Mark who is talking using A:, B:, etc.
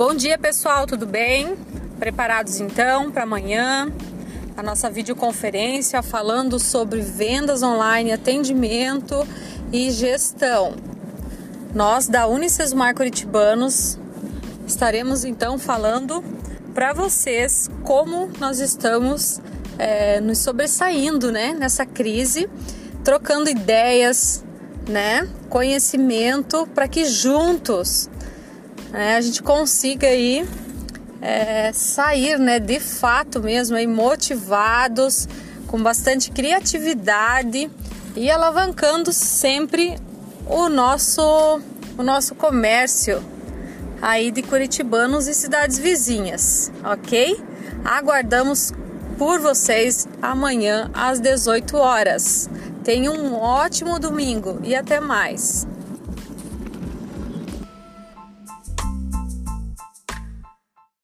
A: Bom dia, pessoal, tudo bem? Preparados então para amanhã? A nossa videoconferência falando sobre vendas online, atendimento e gestão. Nós da Unicesmar Curitibanos estaremos então falando para vocês como nós estamos é, nos sobressaindo né, nessa crise, trocando ideias, né, conhecimento para que juntos né, a gente consiga aí é, sair, né, de fato mesmo, aí, motivados, com bastante criatividade e alavancando sempre o nosso, o nosso comércio aí de Curitibanos e cidades vizinhas, ok? Aguardamos por vocês amanhã às 18 horas. Tenham um ótimo domingo e até mais.